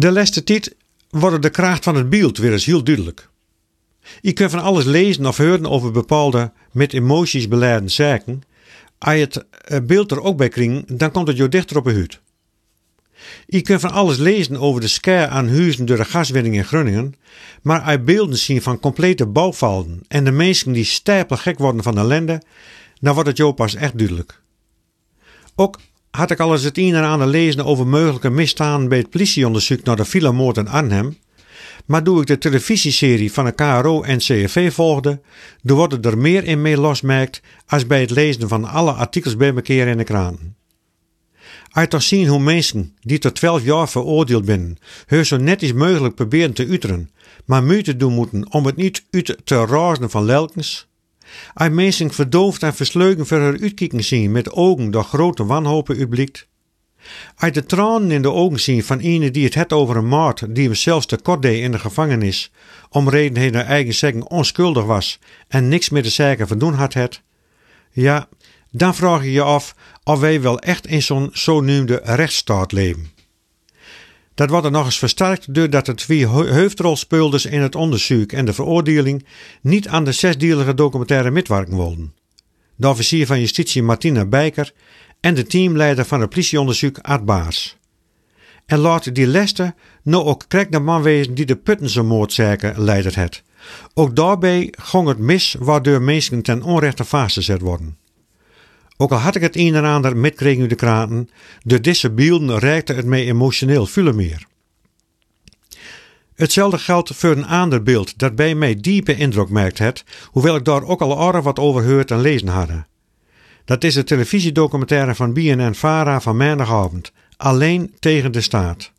De laatste tijd wordt de kracht van het beeld weer eens heel duidelijk. Je kunt van alles lezen of horen over bepaalde met emoties beladen zaken. Als je het eh, beeld er ook bij kringt, dan komt het jou dichter op je huid. Je kunt van alles lezen over de scare aan huizen door de gaswinning in Groningen, maar je beelden zien van complete bouwvalden en de mensen die stapel gek worden van ellende, dan wordt het jou pas echt duidelijk. Ook had ik al eens het een en ander lezen over mogelijke misstanden bij het politieonderzoek naar de filemoord in Arnhem, maar toen ik de televisieserie van de KRO en CFV volgde, dan wordt er meer in mee losmerkt als bij het lezen van alle artikels bij elkaar in de. Als je toch zien hoe mensen die tot 12 jaar veroordeeld zijn, hun zo netjes mogelijk proberen te uteren, maar moeite doen moeten om het niet uit te razen van lelkens. Als mensen verdoofd en versleugen voor haar uitkijken zien met ogen door grote wanhopen uitblikt. Als de tranen in de ogen zien van iemand die het het over een moord die hem zelfs te kort deed in de gevangenis, om reden hij naar eigen zeggen onschuldig was en niks met de zaken verdoen had het. Ja, dan vraag je je af of wij wel echt in zo'n zogenoemde rechtsstaat leven. Dat wordt er nog eens versterkt doordat de twee hoofdrolspeurders in het onderzoek en de veroordeling niet aan de zesdelige documentaire metwerken wilden. De officier van justitie Martina Bijker en de teamleider van het politieonderzoek Art Baars. En laat die leste nou ook krek de man wezen die de Puttense moordzaken leidt het. Ook daarbij ging het mis waardoor mensen ten onrechte vastgezet worden. Ook al had ik het een en ander metkregen de kraten, de deze beelden reikte het mij emotioneel veel meer. Hetzelfde geldt voor een ander beeld dat bij mij diepe indruk maakt het, hoewel ik daar ook al aardig wat over gehoord en lezen hadden. Dat is de televisiedocumentaire van BNN-Vara van maandagavond, Alleen tegen de staat.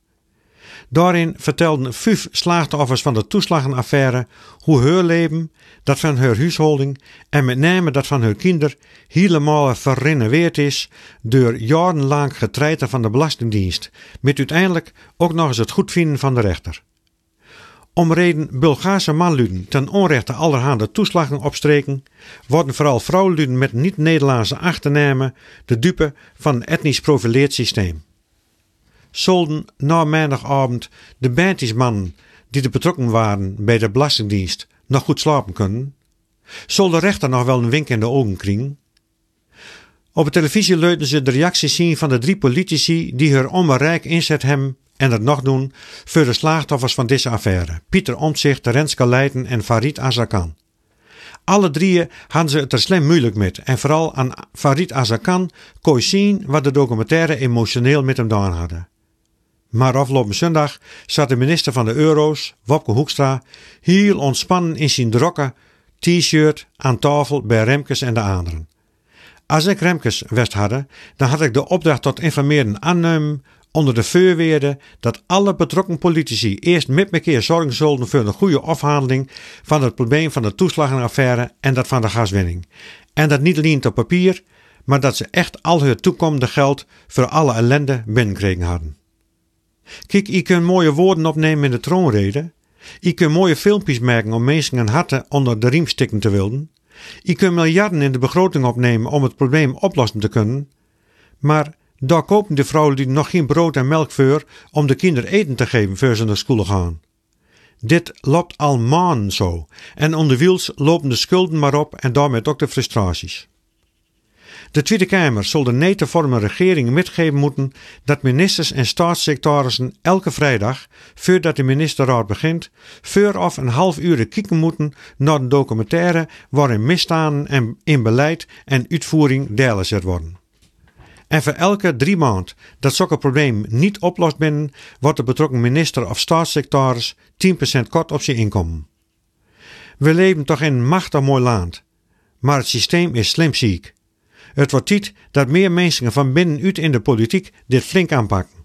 Daarin vertelden vijf slachtoffers van de toeslagenaffaire hoe hun leven, dat van hun huishouding en met name dat van hun kinder helemaal verrenoveerd is door jarenlang getreiten van de Belastingdienst, met uiteindelijk ook nog eens het goedvinden van de rechter. Om reden Bulgaarse manluden ten onrechte allerhande toeslagen opstreken, worden vooral vrouwluden met niet-Nederlandse achternamen de dupe van een etnisch profileerd systeem. Zolden na maandagavond de bandjesmannen die de betrokken waren bij de Belastingdienst nog goed slapen kunnen? Zal de rechter nog wel een wink in de ogen kringen? Op de televisie leuten ze de reacties zien van de drie politici die hun onbereik inzet hebben en het nog doen voor de slachtoffers van deze affaire. Pieter Omtzigt, Renske Leijten en Farid Azarkan. Alle drieën hadden ze het er slim moeilijk met en vooral aan Farid Azarkan kon je zien wat de documentaire emotioneel met hem gedaan hadden. Maar afgelopen zondag zat de minister van de Euro's, Wopke Hoekstra, heel ontspannen in zijn drokke t-shirt aan tafel bij Remkes en de anderen. Als ik Remkes west hadden, dan had ik de opdracht tot informeren aannemen onder de voorweerde dat alle betrokken politici eerst met elkaar zorgen zullen voor een goede afhandeling van het probleem van de toeslagenaffaire en dat van de gaswinning. En dat niet alleen op papier, maar dat ze echt al hun toekomende geld voor alle ellende binnenkregen hadden. Kijk, je kunt mooie woorden opnemen in de troonrede. Je kunt mooie filmpjes maken om mensen en harten onder de riem stikken te wilden. Je kunt miljarden in de begroting opnemen om het probleem oplossen te kunnen. Maar daar kopen de vrouwen die nog geen brood en melk voor om de kinderen eten te geven voor ze naar school gaan. Dit loopt al maanden zo en onder wiels lopen de schulden maar op en daarmee ook de frustraties. De Tweede Kamer zal de nee te vormen regering metgeven moeten dat ministers en staatssecretarissen elke vrijdag, voordat de ministerraad begint, voor of een half uur kijken moeten naar een documentaire waarin misstanden en in beleid en uitvoering delen zet worden. En voor elke drie maand dat zo'n probleem niet oplost binnen, wordt de betrokken minister of staatssecretaris 10% kort op zijn inkomen. We leven toch in een machtig mooi land, maar het systeem is slim ziek. Het wordt tijd dat meer mensen van binnenuit in de politiek dit flink aanpakken.